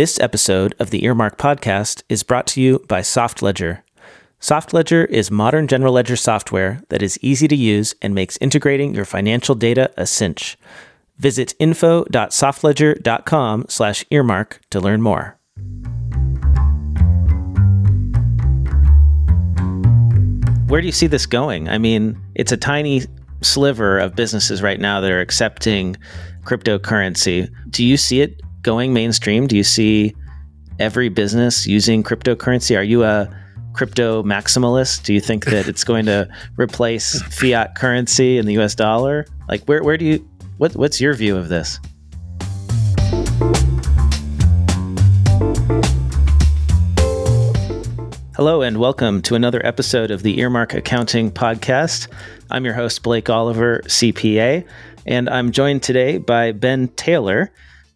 This episode of the Earmark podcast is brought to you by SoftLedger. SoftLedger is modern general ledger software that is easy to use and makes integrating your financial data a cinch. Visit info.softledger.com slash earmark to learn more. Where do you see this going? I mean, it's a tiny sliver of businesses right now that are accepting cryptocurrency. Do you see it going mainstream? Do you see every business using cryptocurrency? Are you a crypto maximalist? Do you think that it's going to replace fiat currency and the US dollar? Like where where do you what what's your view of this? Hello and welcome to another episode of the Earmark Accounting Podcast. I'm your host Blake Oliver, CPA, and I'm joined today by Ben Taylor.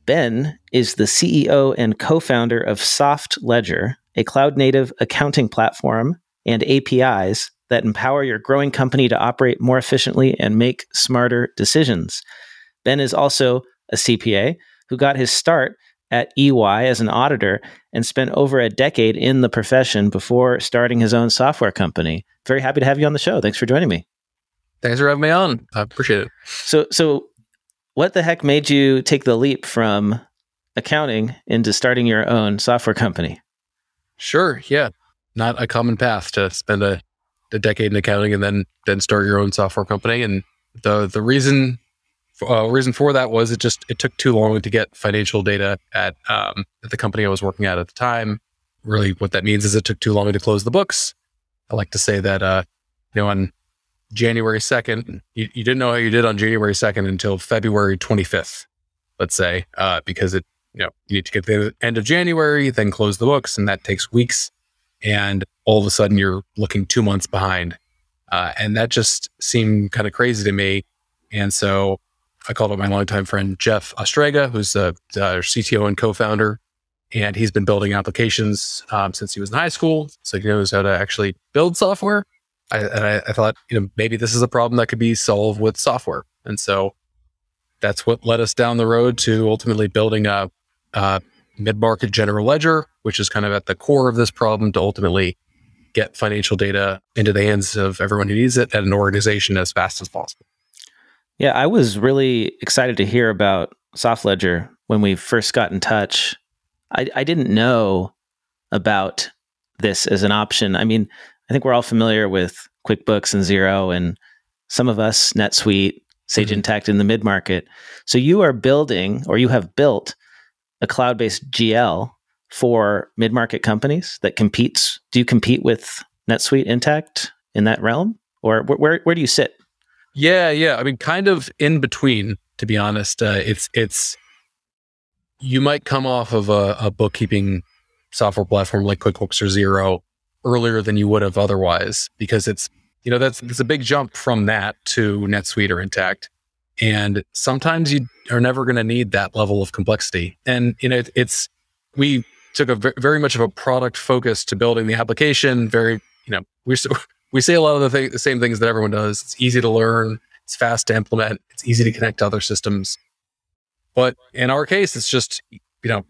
Ben is the CEO and co founder of Soft Ledger, a cloud native accounting platform and APIs that empower your growing company to operate more efficiently and make smarter decisions. Ben is also a CPA who got his start at EY as an auditor and spent over a decade in the profession before starting his own software company. Very happy to have you on the show. Thanks for joining me. Thanks for having me on. I appreciate it. So, so what the heck made you take the leap from accounting into starting your own software company? Sure. Yeah. Not a common path to spend a, a decade in accounting and then then start your own software company. And the the reason uh, reason for that was it just it took too long to get financial data at um, at the company I was working at at the time. Really, what that means is it took too long to close the books. I like to say that uh, you know on January 2nd. You, you, didn't know how you did on January 2nd until February 25th, let's say, uh, because it, you know, you need to get to the end of January, then close the books, and that takes weeks. And all of a sudden, you're looking two months behind. Uh, and that just seemed kind of crazy to me. And so I called up my longtime friend, Jeff Ostrega, who's uh, our CTO and co founder. And he's been building applications um, since he was in high school. So he knows how to actually build software. I, and I, I, thought, you know, maybe this is a problem that could be solved with software. And so that's what led us down the road to ultimately building a, a mid-market general ledger, which is kind of at the core of this problem to ultimately get financial data into the hands of everyone who needs it at an organization as fast as possible. Yeah, I was really excited to hear about Soft Ledger when we first got in touch. I, I didn't know about this as an option. I mean, I think we're all familiar with QuickBooks and Xero, and some of us NetSuite, Sage mm-hmm. Intacct in the mid market. So you are building, or you have built, a cloud based GL for mid market companies that competes. Do you compete with NetSuite Intacct in that realm, or wh- where where do you sit? Yeah, yeah. I mean, kind of in between. To be honest, uh, it's it's you might come off of a, a bookkeeping software platform like QuickBooks or Xero earlier than you would have otherwise because it's you know that's it's a big jump from that to NetSuite or Intacct, and sometimes you are never going to need that level of complexity. And you know it, it's we took a very much of a product focus to building the application. Very you know we we say a lot of the, th- the same things that everyone does. It's easy to learn. It's fast to implement. It's easy to connect to other systems. But in our case, it's just you know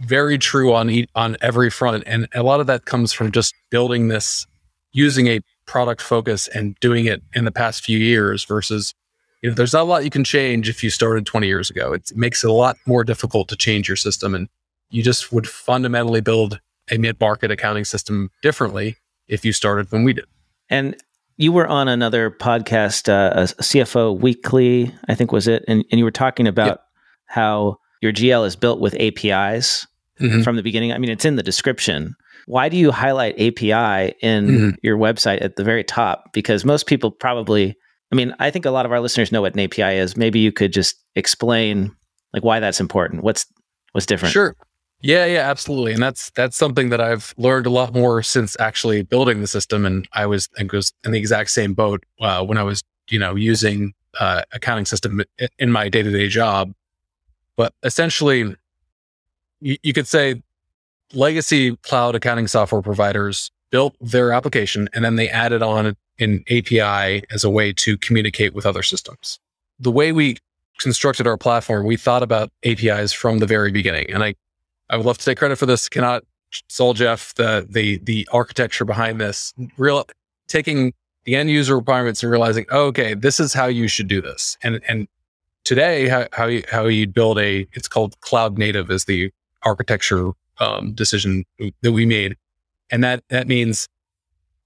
very true on on every front, and a lot of that comes from just building this, using a product focus and doing it in the past few years versus you know there's not a lot you can change if you started 20 years ago. It makes it a lot more difficult to change your system and you just would fundamentally build a mid-market accounting system differently if you started when we did. And you were on another podcast uh, cfo weekly i think was it? And, and you were talking about yep. how your GL is built with APIs mm-hmm. from the beginning. I mean, it's in the description. Why do you highlight API in mm-hmm. your website at the very top? Because most people probably, I mean, I think a lot of our listeners know what an API is. Maybe you could just explain like why that's important. What's what's different? Sure. Yeah, yeah, absolutely. And that's that's something that I've learned a lot more since actually building the system. And I was I was in the exact same boat uh, when I was, you know, using uh, accounting system in my day to day job. But essentially, you, you could say legacy cloud accounting software providers built their application and then they added on an API as a way to communicate with other systems. The way we constructed our platform, we thought about APIs from the very beginning. And I, I would love to take credit for this. Cannot solve Jeff the the the architecture behind this. Real taking the end user requirements and realizing, oh, okay, this is how you should do this. And and today, how how you, how you build a it's called cloud native is the architecture um, decision that we made, and that that means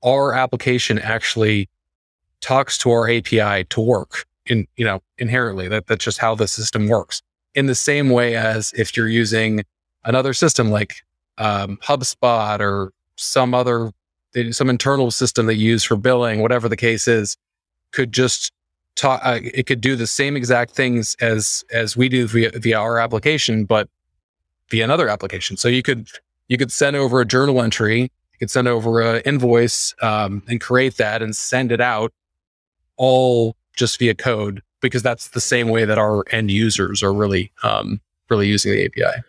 our application actually talks to our API to work in you know inherently that that's just how the system works in the same way as if you're using another system like um, HubSpot or some other some internal system that you use for billing, whatever the case is, could just talk. Uh, it could do the same exact things as as we do via, via our application, but via another application. So you could you could send over a journal entry, you could send over an invoice, um, and create that and send it out all just via code because that's the same way that our end users are really um, really using the API.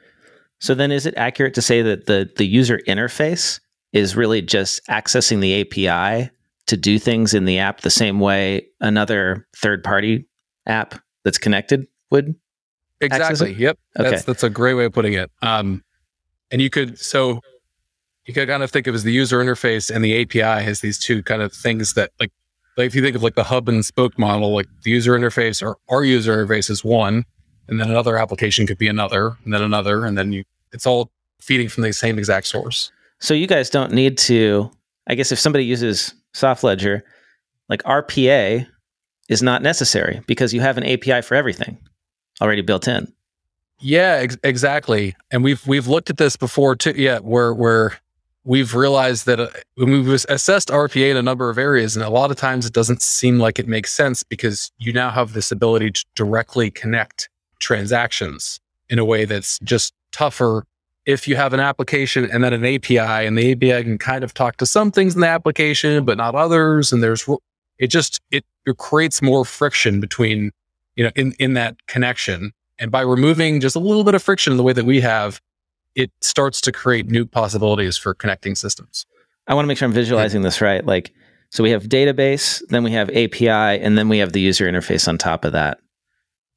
So then, is it accurate to say that the the user interface is really just accessing the API to do things in the app the same way another third party app that's connected would? Exactly. Yep. Okay. That's that's a great way of putting it. Um, and you could so you could kind of think of as the user interface and the API as these two kind of things that like like if you think of like the hub and spoke model, like the user interface or our user interface is one, and then another application could be another, and then another, and then you it's all feeding from the same exact source. So you guys don't need to. I guess if somebody uses Soft Ledger, like RPA is not necessary because you have an API for everything already built in. Yeah, ex- exactly. And we've we've looked at this before too. Yeah, where where we've realized that uh, we've assessed RPA in a number of areas, and a lot of times it doesn't seem like it makes sense because you now have this ability to directly connect transactions in a way that's just tougher if you have an application and then an API, and the API can kind of talk to some things in the application, but not others. And there's it just it, it creates more friction between you know in in that connection. And by removing just a little bit of friction the way that we have, it starts to create new possibilities for connecting systems. I want to make sure I'm visualizing this right. Like, so we have database, then we have API, and then we have the user interface on top of that.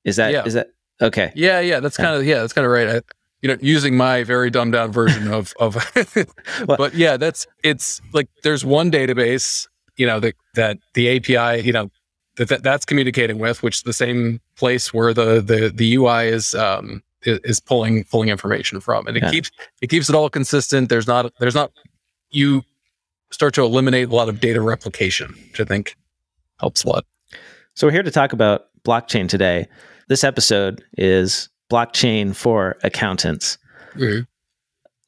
Is that yeah. is that okay? Yeah, yeah, that's kind of yeah, that's kind of right. I, you know, using my very dumbed down version of of, but yeah, that's it's like there's one database, you know, that that the API, you know, that, that that's communicating with, which is the same place where the the the UI is um is pulling pulling information from, and it yeah. keeps it keeps it all consistent. There's not there's not you start to eliminate a lot of data replication, which I think helps a lot. So we're here to talk about blockchain today. This episode is blockchain for accountants. Mm-hmm.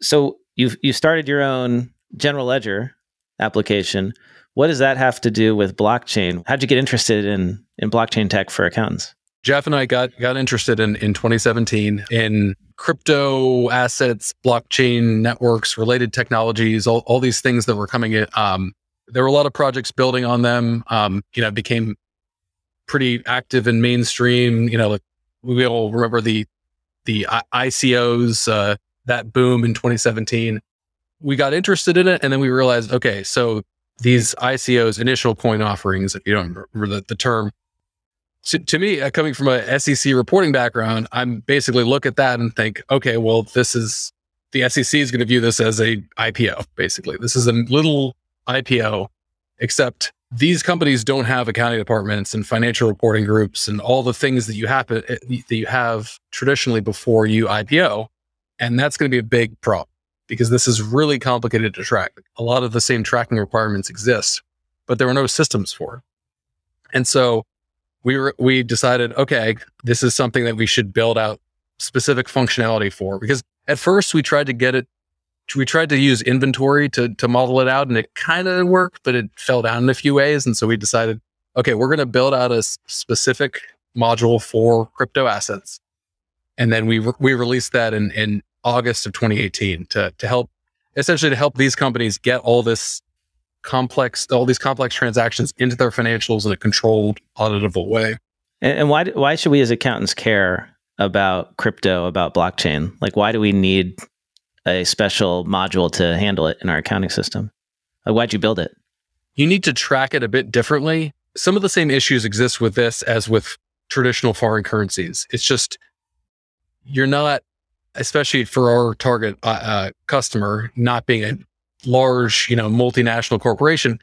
So you've you started your own general ledger application. What does that have to do with blockchain? How'd you get interested in in blockchain tech for accountants? Jeff and I got got interested in in 2017 in crypto assets, blockchain networks, related technologies, all, all these things that were coming in. Um, there were a lot of projects building on them. Um, you know, became pretty active in mainstream. You know, like we all remember the the ICOs uh, that boom in 2017. We got interested in it, and then we realized, okay, so these ICOs, initial coin offerings, if you don't remember the, the term, to, to me, uh, coming from a SEC reporting background, I'm basically look at that and think, okay, well, this is the SEC is going to view this as a IPO. Basically, this is a little IPO, except these companies don't have accounting departments and financial reporting groups and all the things that you uh, that you have traditionally before you IPO, and that's going to be a big problem because this is really complicated to track. A lot of the same tracking requirements exist, but there were no systems for it. And so we were, we decided, okay, this is something that we should build out specific functionality for because at first we tried to get it we tried to use inventory to to model it out and it kind of worked but it fell down in a few ways and so we decided okay we're going to build out a specific module for crypto assets and then we re- we released that in in August of 2018 to to help essentially to help these companies get all this complex all these complex transactions into their financials in a controlled auditable way and, and why why should we as accountants care about crypto about blockchain like why do we need a special module to handle it in our accounting system. why'd you build it? You need to track it a bit differently. Some of the same issues exist with this as with traditional foreign currencies. It's just you're not especially for our target uh, uh, customer, not being a large, you know, multinational corporation,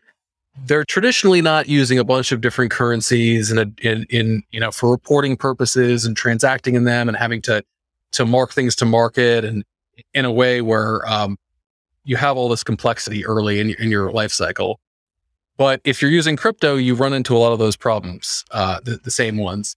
they're traditionally not using a bunch of different currencies and in, in, you know for reporting purposes and transacting in them and having to to mark things to market and in a way where um, you have all this complexity early in, in your life cycle. But if you're using crypto, you run into a lot of those problems, uh, the, the same ones,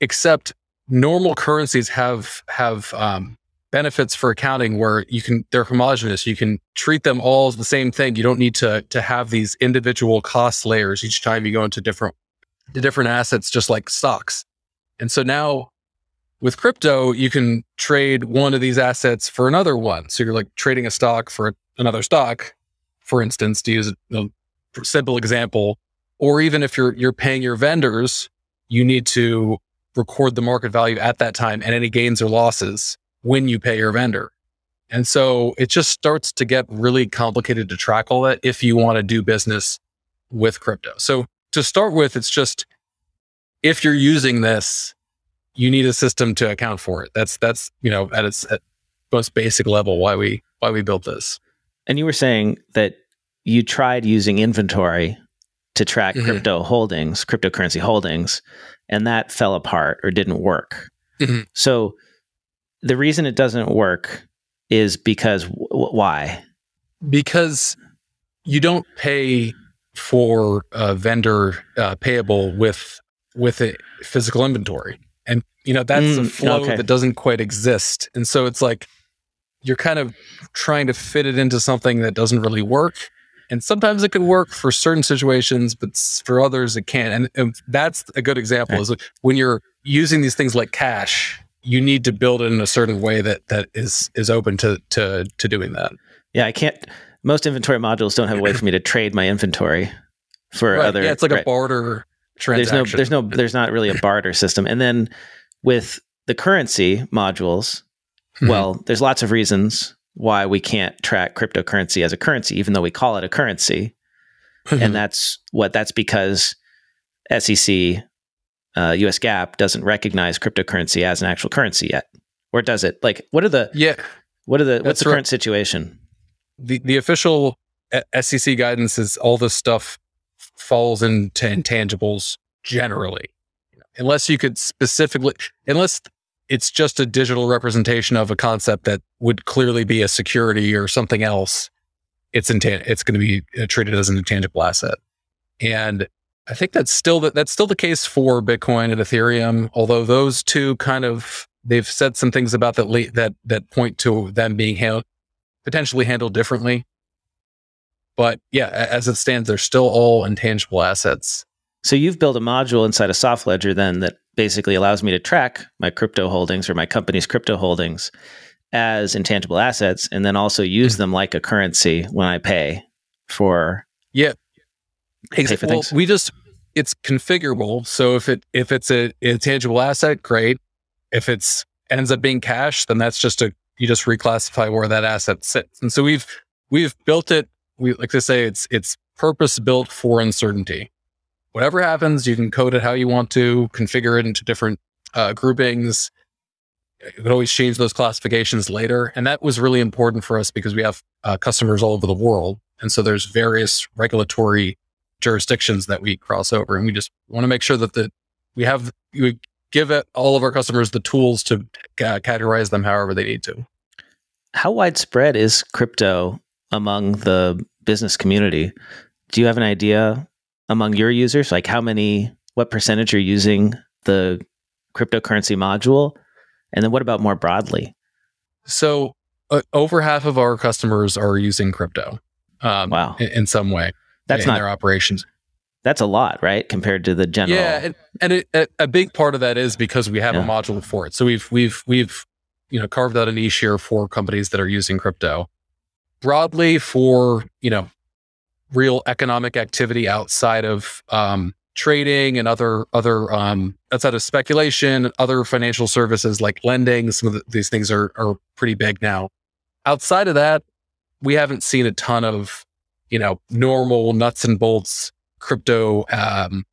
except normal currencies have have um, benefits for accounting where you can they're homogenous. You can treat them all the same thing. You don't need to to have these individual cost layers each time you go into different the different assets, just like stocks. And so now with crypto, you can trade one of these assets for another one. So you're like trading a stock for another stock, for instance, to use a simple example. Or even if you're you're paying your vendors, you need to record the market value at that time and any gains or losses when you pay your vendor. And so it just starts to get really complicated to track all that if you want to do business with crypto. So to start with, it's just if you're using this, you need a system to account for it. That's that's you know at its at most basic level why we why we built this. And you were saying that you tried using inventory to track mm-hmm. crypto holdings, cryptocurrency holdings, and that fell apart or didn't work. Mm-hmm. So the reason it doesn't work is because w- why? Because you don't pay for a vendor uh, payable with with a physical inventory, and you know that's mm, a flow okay. that doesn't quite exist. And so it's like you're kind of trying to fit it into something that doesn't really work. And sometimes it can work for certain situations, but for others it can't. And, and that's a good example is when you're using these things like cash you need to build it in a certain way that that is is open to to to doing that. Yeah, I can't. Most inventory modules don't have a way for me to trade my inventory for right, other. Yeah, it's like right. a barter transaction. There's no, there's no, there's not really a barter system. And then with the currency modules, mm-hmm. well, there's lots of reasons why we can't track cryptocurrency as a currency, even though we call it a currency. Mm-hmm. And that's what that's because SEC uh, US GAAP doesn't recognize cryptocurrency as an actual currency yet, or does it? Like, what are the yeah? What are the what's the right. current situation? The the official SEC guidance is all this stuff falls into intangibles generally, unless you could specifically, unless it's just a digital representation of a concept that would clearly be a security or something else. It's intan- It's going to be uh, treated as an intangible asset, and I think that's still the, that's still the case for Bitcoin and Ethereum. Although those two kind of they've said some things about that le- that that point to them being handled potentially handled differently. But yeah, as it stands, they're still all intangible assets. So you've built a module inside a soft ledger then that basically allows me to track my crypto holdings or my company's crypto holdings as intangible assets and then also use mm-hmm. them like a currency when I pay for yeah Exactly. Well, we just it's configurable. So if it if it's a intangible asset, great. If it's ends up being cash, then that's just a you just reclassify where that asset sits. And so we've we've built it. We like to say it's it's purpose built for uncertainty. Whatever happens, you can code it how you want to, configure it into different uh, groupings. You can always change those classifications later, and that was really important for us because we have uh, customers all over the world, and so there's various regulatory jurisdictions that we cross over. And we just want to make sure that the, we have, we give it, all of our customers the tools to uh, categorize them however they need to. How widespread is crypto among the business community? Do you have an idea among your users? Like how many, what percentage are using the cryptocurrency module? And then what about more broadly? So uh, over half of our customers are using crypto. Um, wow. In, in, some way that's not their operations. That's a lot, right? Compared to the general. Yeah, and, and it, a big part of that is because we have yeah. a module for it. So we've we've we've you know carved out a niche here for companies that are using crypto broadly for you know real economic activity outside of um, trading and other other um, outside of speculation, other financial services like lending. Some of the, these things are are pretty big now. Outside of that, we haven't seen a ton of you know, normal nuts and bolts crypto um,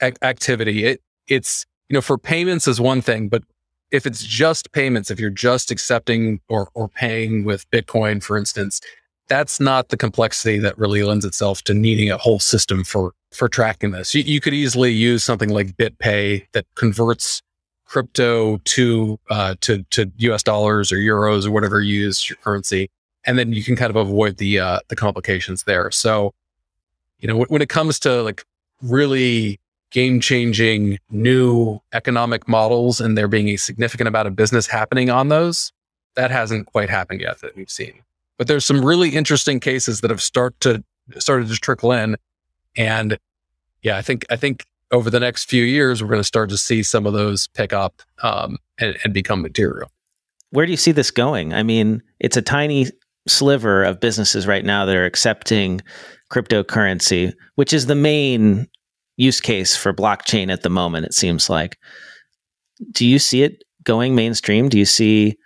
activity. It it's you know for payments is one thing, but if it's just payments, if you're just accepting or, or paying with Bitcoin, for instance, that's not the complexity that really lends itself to needing a whole system for for tracking this. You, you could easily use something like BitPay that converts crypto to uh, to to US dollars or euros or whatever you use your currency, and then you can kind of avoid the uh, the complications there. So, you know, when it comes to like really game changing new economic models and there being a significant amount of business happening on those, that hasn't quite happened yet that we've seen. But there's some really interesting cases that have start to started to trickle in, and yeah, I think I think over the next few years we're going to start to see some of those pick up um, and, and become material. Where do you see this going? I mean, it's a tiny sliver of businesses right now that are accepting cryptocurrency, which is the main use case for blockchain at the moment, it seems like. Do you see it going mainstream? Do you see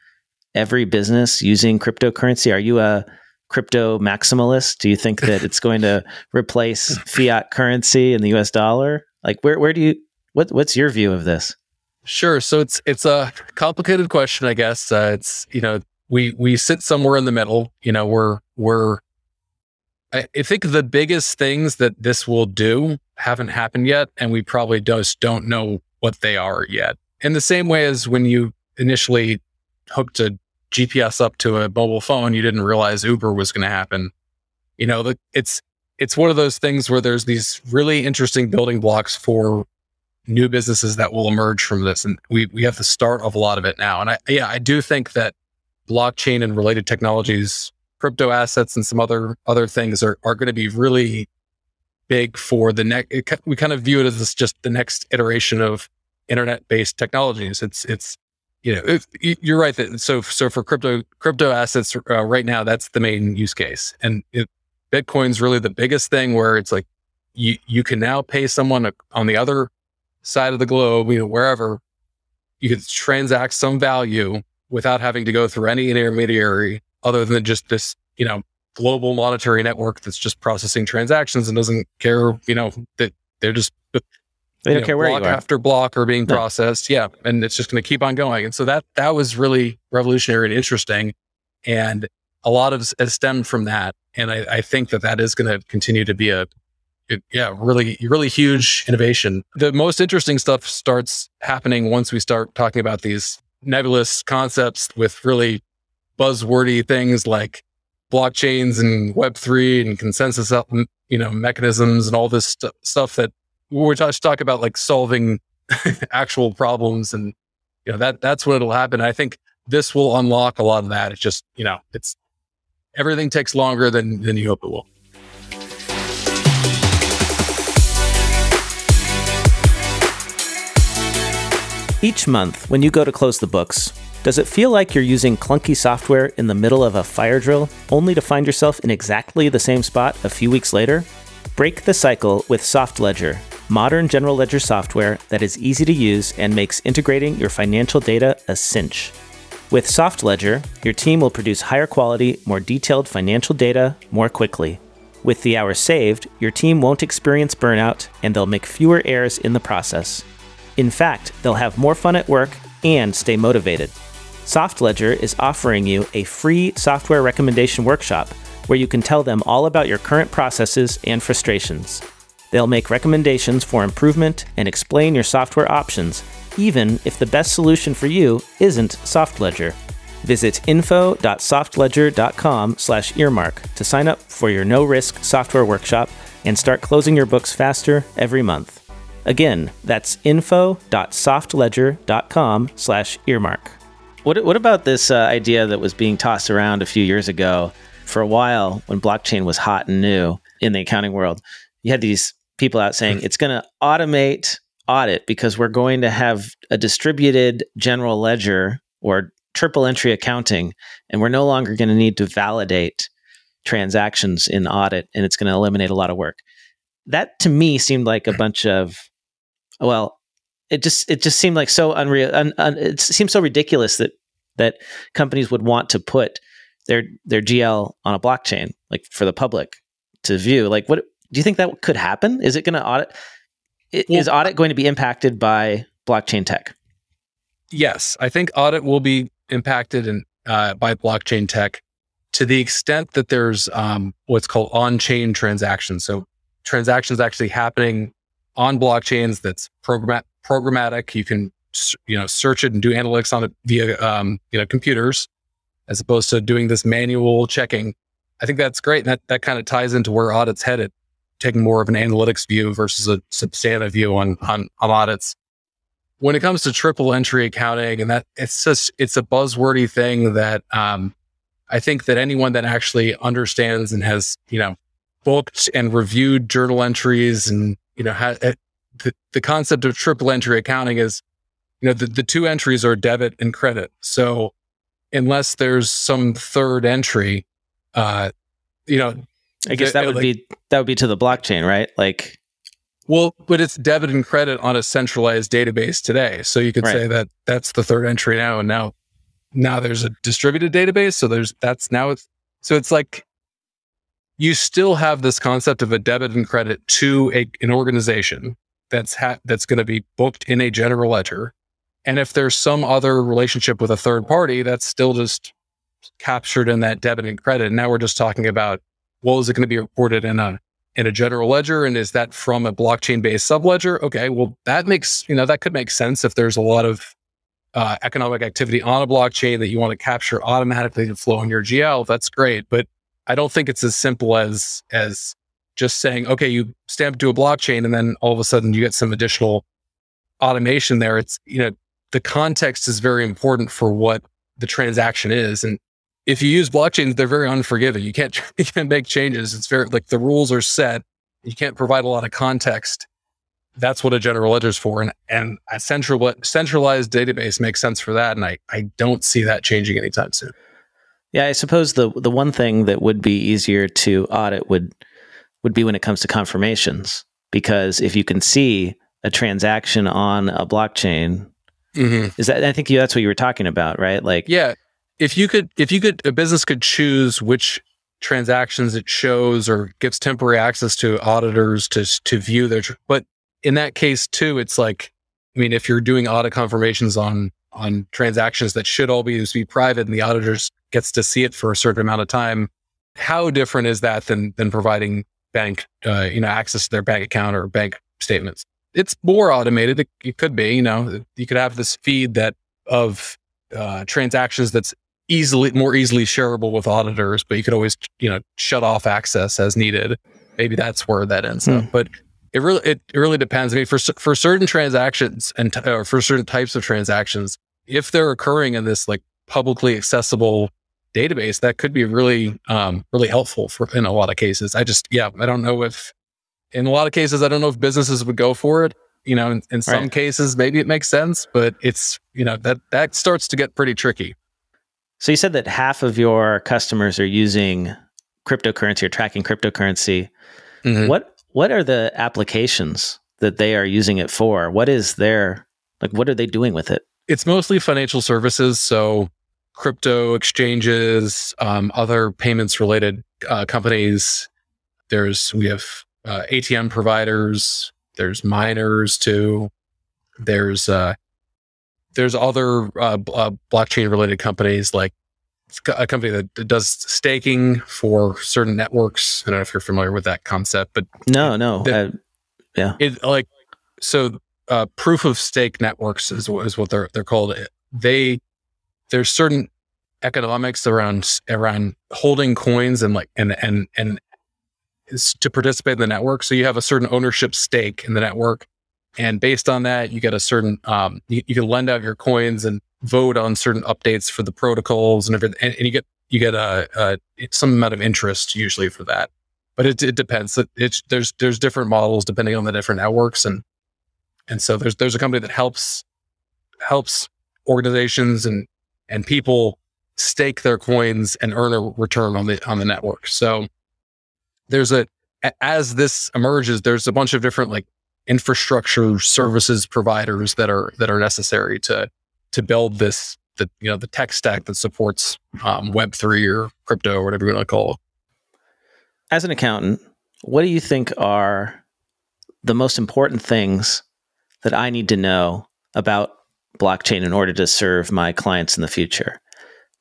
every business using cryptocurrency? Are you a crypto maximalist? Do you think that it's going to replace fiat currency and the US dollar? Like where where do you what what's your view of this? Sure. So it's it's a complicated question, I guess. Uh, it's you know we we sit somewhere in the middle. You know we're we're I, think the biggest things that this will do haven't happened yet, and we probably just don't know what they are yet. In the same way as when you initially hooked a GPS up to a mobile phone, you didn't realize Uber was going to happen. You know, the, it's it's one of those things where there's these really interesting building blocks for new businesses that will emerge from this, and we we have the start of a lot of it now. And I yeah, I do think that blockchain and related technologies, crypto assets, and some other other things are are going to be really big for the next. We kind of view it as just the next iteration of internet based technologies. It's it's you know, if, you're right that so so for crypto crypto assets uh, right now, that's the main use case, and it, Bitcoin's really the biggest thing where it's like you you can now pay someone on the other side of the globe, you know, wherever you can transact some value without having to go through any intermediary other than just this, you know, global monetary network that's just processing transactions and doesn't care, you know, that they're just they don't know, care where block you are. after block are being no. processed. Yeah. And it's just going to keep on going. And so that, that was really revolutionary and interesting. And a lot of has stemmed from that. And I, I think that that is going to continue to be a, it, yeah, really, really huge innovation. The most interesting stuff starts happening once we start talking about these nebulous concepts with really buzzwordy things like blockchains and Web3 and consensus, you know, mechanisms and all this st- stuff that we're just talk about like solving actual problems and you know that that's what it'll happen. I think this will unlock a lot of that. It's just you know it's everything takes longer than than you hope it will each month when you go to close the books does it feel like you're using clunky software in the middle of a fire drill only to find yourself in exactly the same spot a few weeks later break the cycle with softledger modern general ledger software that is easy to use and makes integrating your financial data a cinch. With SoftLedger, your team will produce higher quality, more detailed financial data more quickly. With the hours saved, your team won't experience burnout and they'll make fewer errors in the process. In fact, they'll have more fun at work and stay motivated. SoftLedger is offering you a free software recommendation workshop where you can tell them all about your current processes and frustrations. They'll make recommendations for improvement and explain your software options, even if the best solution for you isn't SoftLedger. Visit info.softledger.com/earmark to sign up for your no-risk software workshop and start closing your books faster every month. Again, that's info.softledger.com slash earmark. What, what about this uh, idea that was being tossed around a few years ago? For a while, when blockchain was hot and new in the accounting world, you had these people out saying it's going to automate audit because we're going to have a distributed general ledger or triple entry accounting, and we're no longer going to need to validate transactions in audit, and it's going to eliminate a lot of work. That to me seemed like a bunch of, well, it just it just seemed like so unreal. Un, un, it seems so ridiculous that that companies would want to put their their GL on a blockchain, like for the public to view. Like, what do you think that could happen? Is it going to audit? Well, is audit going to be impacted by blockchain tech? yes, I think audit will be impacted in, uh, by blockchain tech to the extent that there's um, what's called on-chain transactions. So transactions actually happening on blockchains that's program- programmatic. You can you know search it and do analytics on it via um, you know computers as opposed to doing this manual checking. I think that's great. And that, that kind of ties into where audits headed, taking more of an analytics view versus a substantive view on, on, on audits. When it comes to triple entry accounting and that it's just, it's a buzzwordy thing that, um, I think that anyone that actually understands and has, you know, booked and reviewed journal entries and, you know, eh, the, the concept of triple entry accounting is, you know, the, the two entries are debit and credit. So unless there's some third entry, uh, you know, I guess that would like, be that would be to the blockchain, right? Like, well, but it's debit and credit on a centralized database today, so you could right. say that that's the third entry now, and now now there's a distributed database, so there's that's now it's so it's like you still have this concept of a debit and credit to a, an organization that's ha- that's going to be booked in a general ledger and if there's some other relationship with a third party, that's still just captured in that debit and credit. And now we're just talking about, well, is it going to be reported in a in a general ledger? And is that from a blockchain based subledger? Okay, well, that makes, you know, that could make sense if there's a lot of uh, economic activity on a blockchain that you want to capture automatically to flow in your GL. That's great. But I don't think it's as simple as as just saying, okay, you stamp to a blockchain and then all of a sudden you get some additional automation there. It's, you know, the context is very important for what the transaction is. And if you use blockchains, they're very unforgiving. You can't, you can't make changes. It's very like the rules are set. You can't provide a lot of context. That's what a general ledger is for. And, and a central, centralized database makes sense for that. And I, I don't see that changing anytime soon. Yeah, I suppose the the one thing that would be easier to audit would would be when it comes to confirmations because if you can see a transaction on a blockchain Mm-hmm. Is that I think you, that's what you were talking about, right? Like, yeah, if you could, if you could, a business could choose which transactions it shows or gives temporary access to auditors to to view their. But in that case too, it's like, I mean, if you're doing audit confirmations on on transactions that should all be be private, and the auditors gets to see it for a certain amount of time, how different is that than than providing bank, uh, you know, access to their bank account or bank statements? it's more automated. It, it, could be, you know, you could have this feed that of uh, transactions that's easily more easily shareable with auditors, but you could always, you know, shut off access as needed. Maybe that's where that ends hmm. up. But it really it, really depends. I mean, for for certain transactions and t- or for certain types of transactions, if they're occurring in this like publicly accessible database, that could be really um, really helpful for in a lot of cases. I just yeah, I don't know if in a lot of cases, I don't know if businesses would go for it. You know, in, in some right. cases, maybe it makes sense, but it's, you know, that, that starts to get pretty tricky. So you said that half of your customers are using cryptocurrency or tracking cryptocurrency. Mm-hmm. What, what are the applications that they are using it for? What is their, like, what are they doing with it? It's mostly financial services. So crypto exchanges, um, other payments related uh, companies. There's, we have uh, ATM providers. There's miners too. There's uh, there's other uh, uh, blockchain related companies like a company that does staking for certain networks. I don't know if you're familiar with that concept, but no, no, the, uh, yeah, it like so uh, proof of stake networks is, is what they're they're called. They there's certain economics around around holding coins and like and and and to participate in the network. So you have a certain ownership stake in the network. And based on that, you get a certain, um, you, you, can lend out your coins and vote on certain updates for the protocols and everything. And, and you get, you get a, a, some amount of interest usually for that. But it, it depends. It, it's, there's, there's different models depending on the different networks. And, and so there's, there's a company that helps, helps organizations and, and people stake their coins and earn a return on the, on the network. So, there's a as this emerges, there's a bunch of different like infrastructure services providers that are that are necessary to to build this the you know the tech stack that supports um, Web three or crypto or whatever you want to call it. As an accountant, what do you think are the most important things that I need to know about blockchain in order to serve my clients in the future.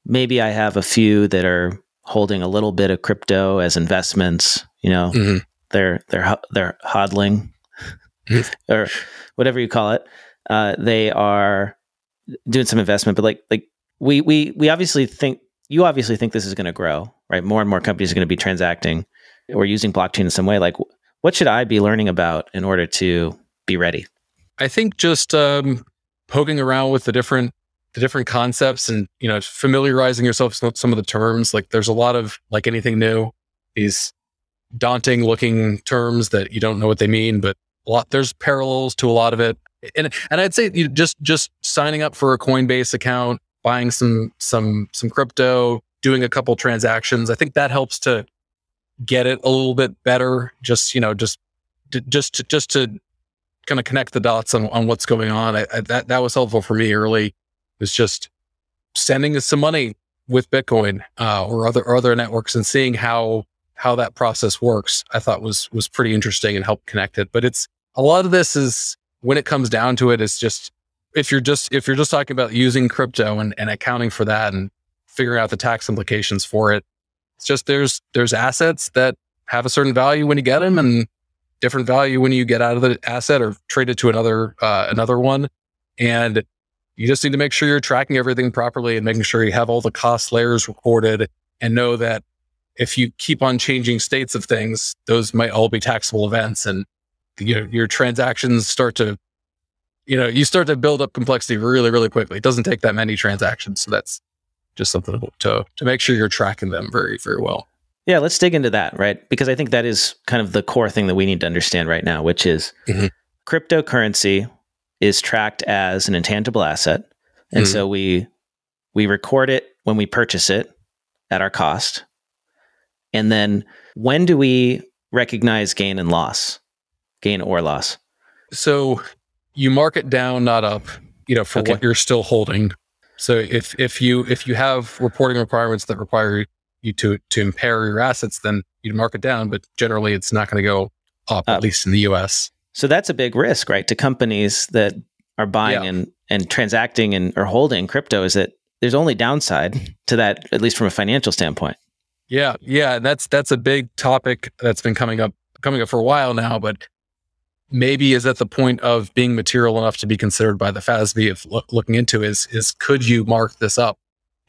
Maybe I have a few that are holding a little bit of crypto as investments. You know, mm-hmm. they're they're they're hodling or whatever you call it. Uh, they are doing some investment, but like like we we we obviously think you obviously think this is going to grow, right? More and more companies are going to be transacting or using blockchain in some way. Like, what should I be learning about in order to be ready? I think just um, poking around with the different the different concepts and you know familiarizing yourself with some of the terms. Like, there's a lot of like anything new, these daunting looking terms that you don't know what they mean, but a lot there's parallels to a lot of it. And and I'd say you just just signing up for a Coinbase account, buying some some some crypto, doing a couple transactions. I think that helps to get it a little bit better. Just you know, just just to, just to kind of connect the dots on, on what's going on. I, I, that that was helpful for me early. It's just sending us some money with Bitcoin uh, or other or other networks and seeing how how that process works. I thought was was pretty interesting and helped connect it. But it's a lot of this is when it comes down to it, it's just if you're just if you're just talking about using crypto and, and accounting for that and figuring out the tax implications for it, it's just there's there's assets that have a certain value when you get them and different value when you get out of the asset or trade it to another uh, another one. And you just need to make sure you're tracking everything properly and making sure you have all the cost layers recorded and know that if you keep on changing states of things, those might all be taxable events and your your transactions start to you know you start to build up complexity really really quickly. It doesn't take that many transactions, so that's just something to to make sure you're tracking them very very well. Yeah, let's dig into that, right? Because I think that is kind of the core thing that we need to understand right now, which is mm-hmm. cryptocurrency is tracked as an intangible asset. And mm-hmm. so we we record it when we purchase it at our cost. And then when do we recognize gain and loss? Gain or loss? So you mark it down, not up, you know, for okay. what you're still holding. So if if you if you have reporting requirements that require you to to impair your assets, then you'd mark it down. But generally, it's not going to go up, up, at least in the U.S. So that's a big risk, right, to companies that are buying yeah. and and transacting and or holding crypto. Is that there's only downside to that, at least from a financial standpoint. Yeah, yeah, And that's that's a big topic that's been coming up coming up for a while now, but maybe is at the point of being material enough to be considered by the FASB of lo- looking into is is could you mark this up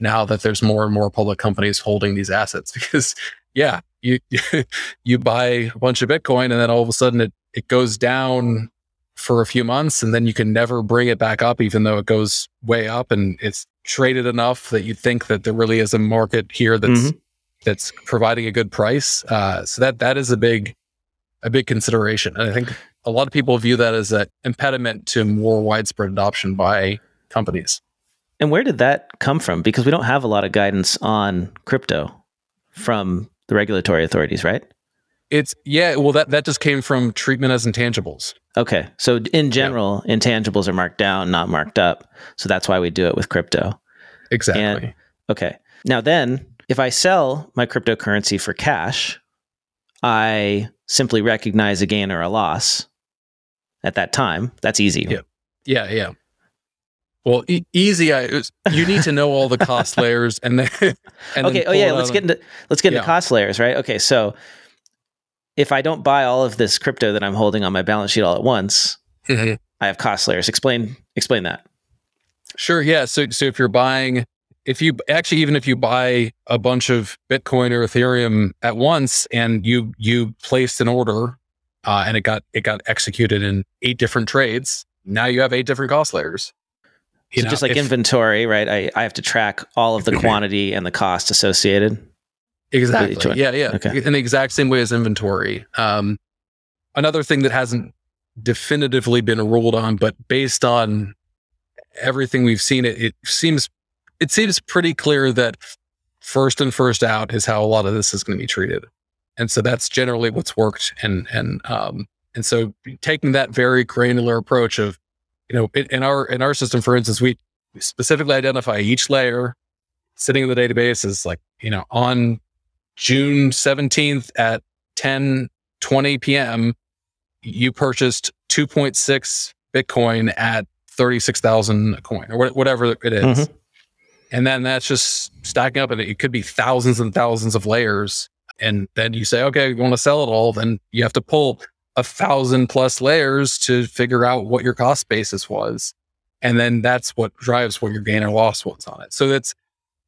now that there's more and more public companies holding these assets because yeah you you buy a bunch of bitcoin and then all of a sudden it it goes down for a few months and then you can never bring it back up even though it goes way up and it's traded enough that you think that there really is a market here that's mm-hmm. that's providing a good price. Uh, so that that is a big a big consideration. And i think a lot of people view that as an impediment to more widespread adoption by companies and where did that come from? Because we don't have a lot of guidance on crypto from the regulatory authorities, right? It's yeah, well that that just came from treatment as intangibles. Okay. So in general, yeah. intangibles are marked down, not marked up. So that's why we do it with crypto. Exactly. And, okay. Now then, if I sell my cryptocurrency for cash, I simply recognize a gain or a loss at that time. That's easy. Yeah. Yeah, yeah. Well, e- easy. I, you need to know all the cost layers, and then and okay. Then oh yeah, let's get into let's get into yeah. cost layers, right? Okay, so if I don't buy all of this crypto that I'm holding on my balance sheet all at once, mm-hmm. I have cost layers. Explain explain that. Sure. Yeah. So so if you're buying, if you actually even if you buy a bunch of Bitcoin or Ethereum at once, and you you placed an order, uh, and it got it got executed in eight different trades, now you have eight different cost layers so know, just like if, inventory, right? I, I have to track all of the quantity and the cost associated. Exactly. Yeah, yeah. Okay. In the exact same way as inventory. Um, another thing that hasn't definitively been ruled on, but based on everything we've seen, it, it seems it seems pretty clear that first in first out is how a lot of this is going to be treated, and so that's generally what's worked. And and um, and so taking that very granular approach of you know, in, in our in our system, for instance, we specifically identify each layer sitting in the database is like, you know, on June 17th at 10 20 p.m., you purchased 2.6 Bitcoin at 36,000 a coin or whatever it is. Mm-hmm. And then that's just stacking up and it could be thousands and thousands of layers. And then you say, okay, you want to sell it all, then you have to pull a thousand plus layers to figure out what your cost basis was. And then that's what drives what your gain or loss was on it. So that's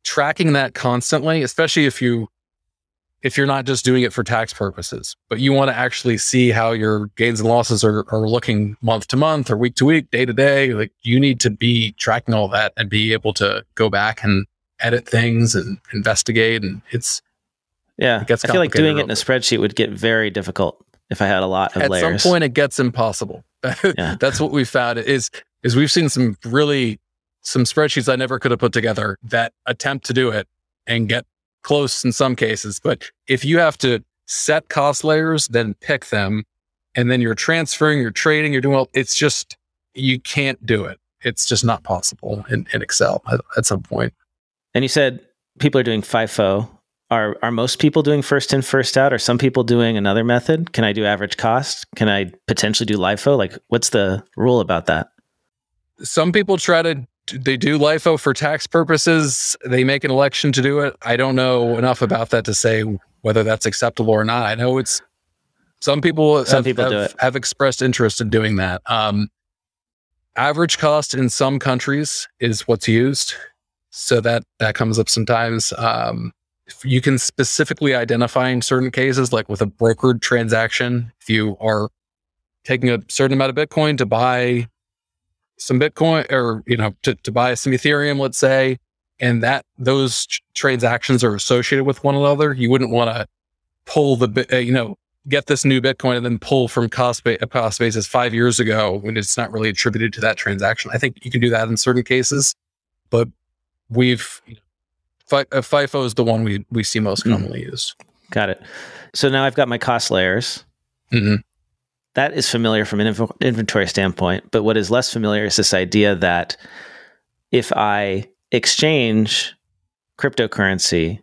tracking that constantly, especially if you if you're not just doing it for tax purposes, but you want to actually see how your gains and losses are, are looking month to month or week to week, day to day, like you need to be tracking all that and be able to go back and edit things and investigate. And it's, yeah, it I feel like doing it in a spreadsheet would get very difficult if I had a lot of At layers. At some point, it gets impossible. yeah. That's what we found is, is we've seen some really, some spreadsheets I never could have put together that attempt to do it and get close in some cases. But if you have to set cost layers, then pick them, and then you're transferring, you're trading, you're doing all, it's just, you can't do it. It's just not possible in, in Excel at, at some point. And you said people are doing FIFO. Are, are most people doing first in, first out? Are some people doing another method? Can I do average cost? Can I potentially do LIFO? Like, what's the rule about that? Some people try to they do LIFO for tax purposes. They make an election to do it. I don't know enough about that to say whether that's acceptable or not. I know it's some people, some have, people have, do it. have expressed interest in doing that. Um, average cost in some countries is what's used, so that that comes up sometimes. Um, you can specifically identify in certain cases, like with a brokered transaction, if you are taking a certain amount of Bitcoin to buy some Bitcoin or, you know, to, to buy some Ethereum, let's say, and that those transactions are associated with one another, you wouldn't want to pull the, uh, you know, get this new Bitcoin and then pull from cost, ba- cost basis five years ago when it's not really attributed to that transaction. I think you can do that in certain cases, but we've, you know, FIFO is the one we, we see most hmm. commonly mm. used. Got it. So now I've got my cost layers. Mm-hmm that is familiar from an inv- inventory standpoint. But what is less familiar is this idea that if I exchange cryptocurrency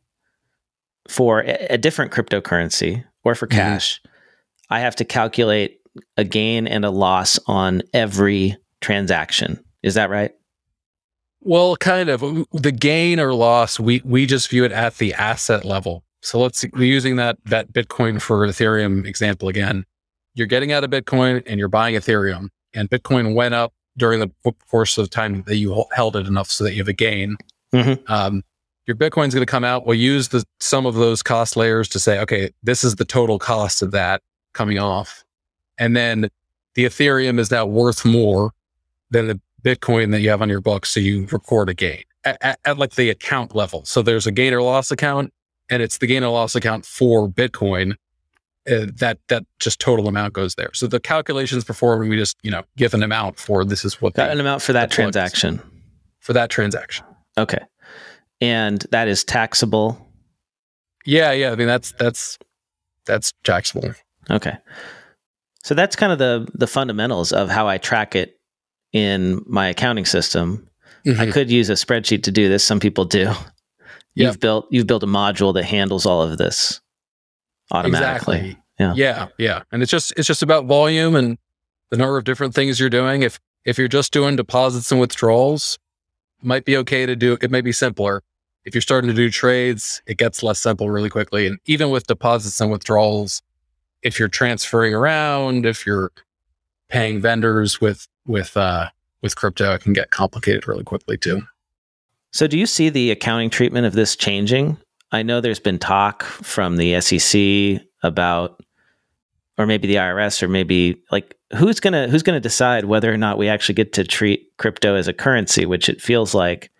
for a, a different cryptocurrency or for mm-hmm. cash, mm-hmm. I have to calculate a gain and a loss on every transaction. Is that right? Well, kind of. The gain or loss, we we just view it at the asset level. So let's be using that that Bitcoin for Ethereum example again you're getting out of Bitcoin and you're buying Ethereum, and Bitcoin went up during the course of the time that you held it enough so that you have a gain. Mm-hmm. Um, your Bitcoin's going to come out. We'll use the some of those cost layers to say, okay, this is the total cost of that coming off, and then the Ethereum is now worth more than the Bitcoin that you have on your books, so you record a gain at, at, at like the account level. So there's a gain or loss account, and it's the gain or loss account for Bitcoin uh, that that just total amount goes there. So the calculations performed, we just you know give an amount for this is what the, an amount for that transaction for that transaction. Okay, and that is taxable. Yeah, yeah. I mean that's that's that's taxable. Okay, so that's kind of the the fundamentals of how I track it in my accounting system. Mm-hmm. I could use a spreadsheet to do this. Some people do. Yep. You've built you've built a module that handles all of this automatically. Exactly. Yeah. Yeah. Yeah. And it's just it's just about volume and the number of different things you're doing. If if you're just doing deposits and withdrawals, might be okay to do it may be simpler. If you're starting to do trades, it gets less simple really quickly. And even with deposits and withdrawals, if you're transferring around, if you're paying vendors with with uh with crypto, it can get complicated really quickly too. So do you see the accounting treatment of this changing I know there's been talk from the SEC about, or maybe the IRS, or maybe like who's gonna who's gonna decide whether or not we actually get to treat crypto as a currency, which it feels like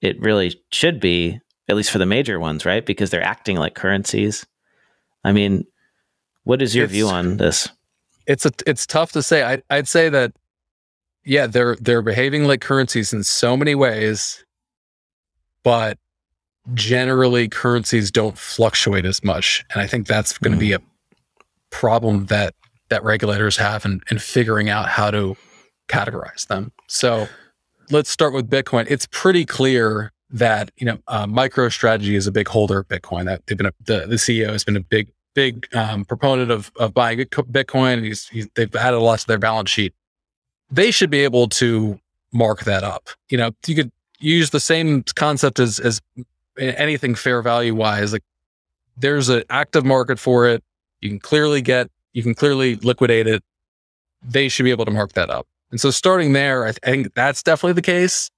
it really should be, at least for the major ones, right? Because they're acting like currencies. I mean, what is your it's, view on this? It's a it's tough to say. I, I'd say that yeah, they're they're behaving like currencies in so many ways, but generally currencies don't fluctuate as much. And I think that's going to mm. be a problem that that regulators have in, in figuring out how to categorize them. So let's start with Bitcoin. It's pretty clear that you know uh, MicroStrategy is a big holder of Bitcoin. That they've been a, the the CEO has been a big big um, proponent of of buying Bitcoin. He's, he's they've added a lot to their balance sheet. they should be able to mark that up. You know, you could use the same concept as as anything fair value wise. Like there's an active market for it. You can clearly get, you can clearly liquidate it. They should be able to mark that up. And so starting there, I think that's definitely the case.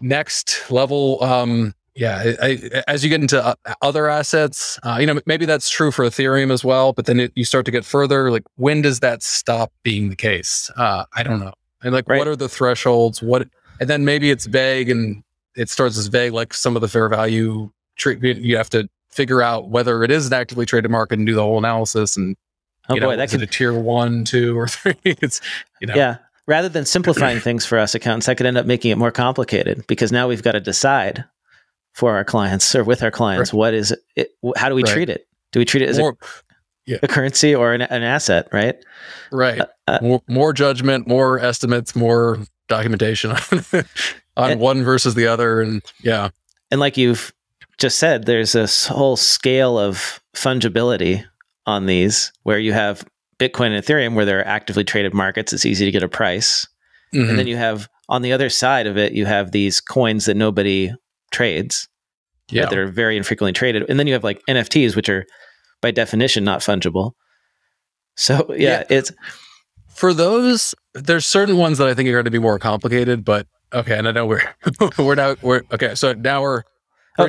Next level, um, yeah, I, I, as you get into uh, other assets, uh, you know, maybe that's true for Ethereum as well. But then it, you start to get further. Like, when does that stop being the case? Uh, I don't know. And like, right. what are the thresholds? What? And then maybe it's vague, and it starts as vague, like some of the fair value treatment. You have to figure out whether it is an actively traded market and do the whole analysis. And oh you boy, know, that could a tier one, two, or three. it's you know, yeah. Rather than simplifying things for us accountants, that could end up making it more complicated because now we've got to decide for our clients or with our clients right. what is it? How do we right. treat it? Do we treat it as more, a, yeah. a currency or an, an, asset? Right. Right. Uh, uh more, more judgment, more estimates, more documentation on and, one versus the other, and yeah. And like you've just said, there's this whole scale of fungibility on these where you have Bitcoin and Ethereum where they're actively traded markets. It's easy to get a price. Mm-hmm. And then you have on the other side of it, you have these coins that nobody trades. Yeah. That are very infrequently traded. And then you have like NFTs, which are by definition not fungible. So yeah, yeah. it's for those, there's certain ones that I think are going to be more complicated, but okay. And I know we're, we're now, we're okay. So now we're, oh,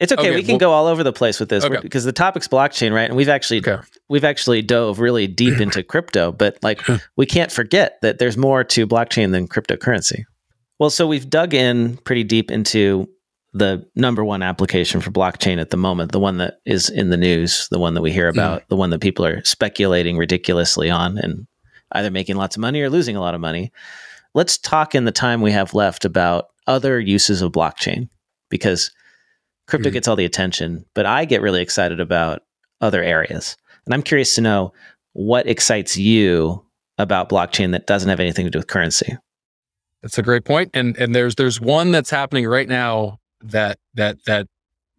it's okay. okay we can well, go all over the place with this okay. because the topic's blockchain, right? And we've actually okay. we've actually dove really deep into crypto, but like we can't forget that there's more to blockchain than cryptocurrency. Well, so we've dug in pretty deep into the number one application for blockchain at the moment, the one that is in the news, the one that we hear about, mm. the one that people are speculating ridiculously on and either making lots of money or losing a lot of money. Let's talk in the time we have left about other uses of blockchain because crypto mm-hmm. gets all the attention, but I get really excited about other areas. And I'm curious to know what excites you about blockchain that doesn't have anything to do with currency. That's a great point. And and there's there's one that's happening right now that that that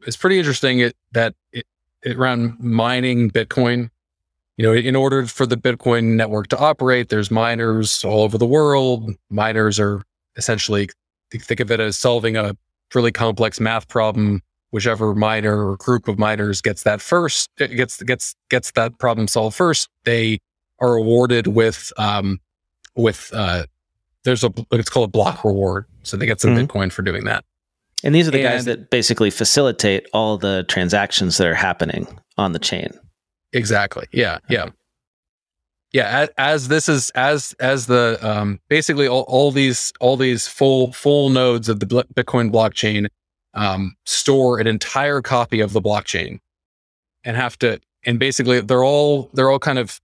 is pretty interesting. It that it, it around mining Bitcoin. You know, in order for the Bitcoin network to operate, there's miners all over the world. Miners are essentially think of it as solving a really complex math problem whichever miner or group of miners gets that first gets gets gets that problem solved first they are awarded with um with uh there's a it's called a block reward so they get some mm-hmm. bitcoin for doing that and these are the and, guys that basically facilitate all the transactions that are happening on the chain. Exactly. Yeah yeah. yeah. As, as, this is as as the um basically all, all these all these full full nodes of the bitcoin blockchain um, store an entire copy of the blockchain and have to and basically they're all they're all kind of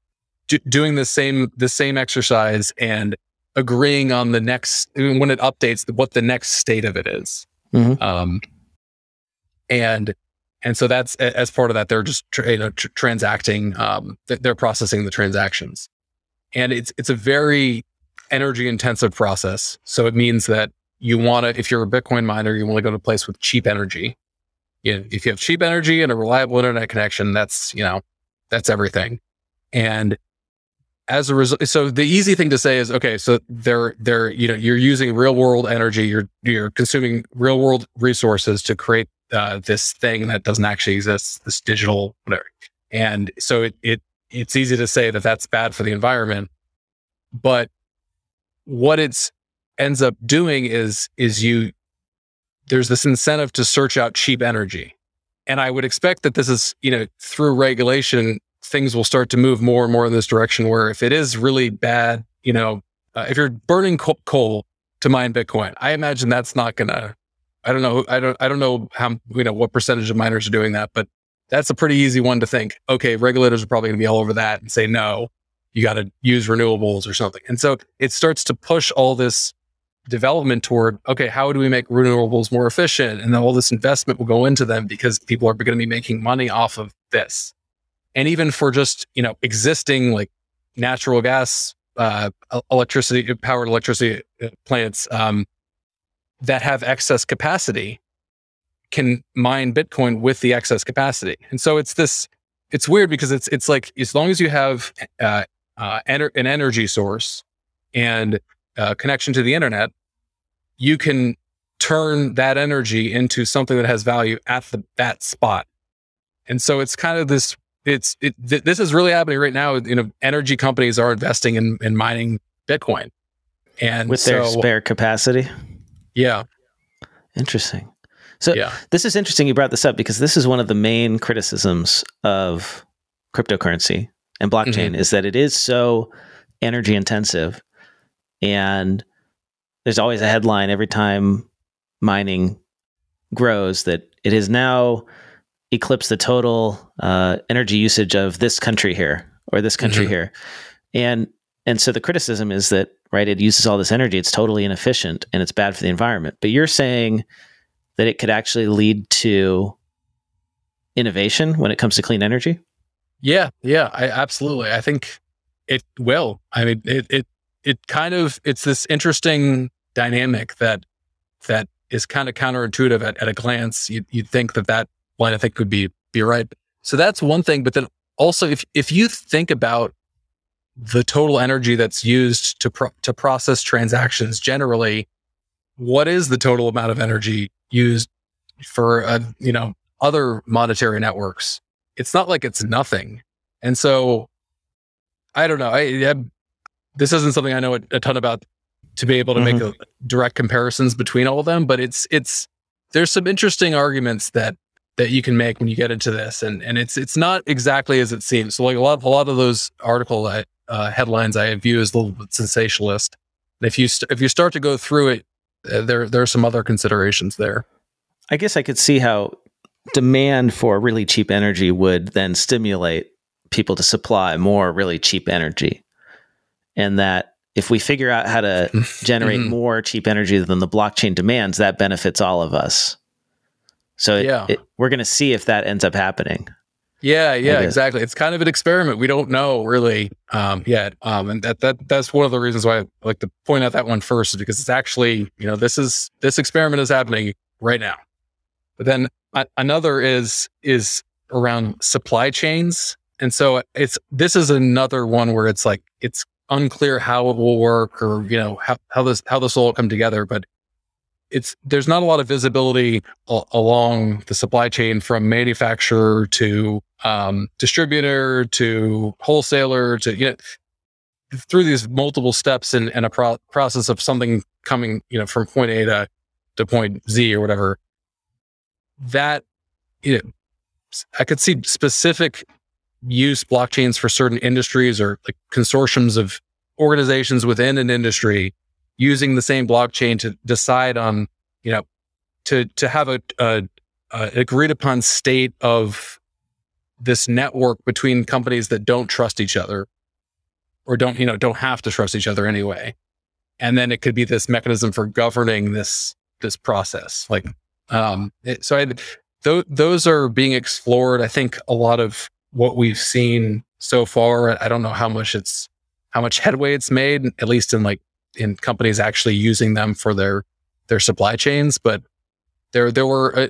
do, doing the same the same exercise and agreeing on the next when it updates what the next state of it is. Mm-hmm. Um, and and so that's as part of that they're just you know tr- transacting um, they're processing the transactions and it's it's a very energy intensive process so it means that you want to, if you're a Bitcoin miner, you want to go to a place with cheap energy. You know, if you have cheap energy and a reliable internet connection, that's, you know, that's everything. And as a result, so the easy thing to say is, okay, so they're, they're, you know, you're using real world energy, you're, you're consuming real world resources to create uh, this thing that doesn't actually exist, this digital, whatever. And so it, it, it's easy to say that that's bad for the environment. But what it's ends up doing is is you there's this incentive to search out cheap energy. And I would expect that this is, you know, through regulation, things will start to move more and more in this direction where if it is really bad, you know, uh, if you're burning coal to mine Bitcoin, I imagine that's not going to, I don't know, I don't, I don't know how, you know, what percentage of miners are doing that, but that's a pretty easy one to think. Okay, regulators are probably going to be all over that and say, no, you got to use renewables or something. And so it starts to push all this development toward okay how do we make renewables more efficient and then all this investment will go into them because people are going to be making money off of this and even for just you know existing like natural gas uh, electricity powered electricity uh, plants um, that have excess capacity can mine bitcoin with the excess capacity and so it's this it's weird because it's it's like as long as you have uh, uh, ener- an energy source and uh, connection to the internet, you can turn that energy into something that has value at the that spot. And so it's kind of this. It's it, th- this is really happening right now. You know, energy companies are investing in in mining Bitcoin, and with so, their spare capacity. Yeah, interesting. So yeah. this is interesting. You brought this up because this is one of the main criticisms of cryptocurrency and blockchain mm-hmm. is that it is so energy intensive, and there's always a headline every time mining grows that it is now eclipsed the total uh, energy usage of this country here or this country mm-hmm. here, and and so the criticism is that right it uses all this energy, it's totally inefficient and it's bad for the environment. But you're saying that it could actually lead to innovation when it comes to clean energy? Yeah, yeah, I absolutely. I think it will. I mean, it it it kind of it's this interesting dynamic that that is kind of counterintuitive at, at a glance. You, you'd think that that line I think could be be right. So that's one thing. But then also, if if you think about the total energy that's used to pro- to process transactions generally, what is the total amount of energy used for uh, you know other monetary networks? It's not like it's nothing. And so I don't know. I, I this isn't something I know a, a ton about to be able to mm-hmm. make a, direct comparisons between all of them. But it's it's there's some interesting arguments that that you can make when you get into this, and and it's it's not exactly as it seems. So like a lot of, a lot of those article uh, headlines I view as a little bit sensationalist. And if you st- if you start to go through it, uh, there there are some other considerations there. I guess I could see how demand for really cheap energy would then stimulate people to supply more really cheap energy, and that if we figure out how to generate mm-hmm. more cheap energy than the blockchain demands, that benefits all of us. So yeah. It, we're going to see if that ends up happening. Yeah, yeah, exactly. It's kind of an experiment. We don't know really um, yet, um, and that that that's one of the reasons why I like to point out that one first, is because it's actually you know this is this experiment is happening right now. But then uh, another is is around supply chains, and so it's this is another one where it's like it's unclear how it will work or you know how, how this how this will all come together but it's there's not a lot of visibility a- along the supply chain from manufacturer to um, distributor to wholesaler to you know through these multiple steps in a pro- process of something coming you know from point A to to point Z or whatever that you know I could see specific use blockchains for certain industries or like consortiums of organizations within an industry using the same blockchain to decide on, you know, to to have a, a, a agreed upon state of this network between companies that don't trust each other or don't you know don't have to trust each other anyway. And then it could be this mechanism for governing this this process. Like um it, so I, th- those are being explored. I think a lot of what we've seen so far, I don't know how much it's how much headway it's made, at least in like in companies actually using them for their their supply chains. But there there were a,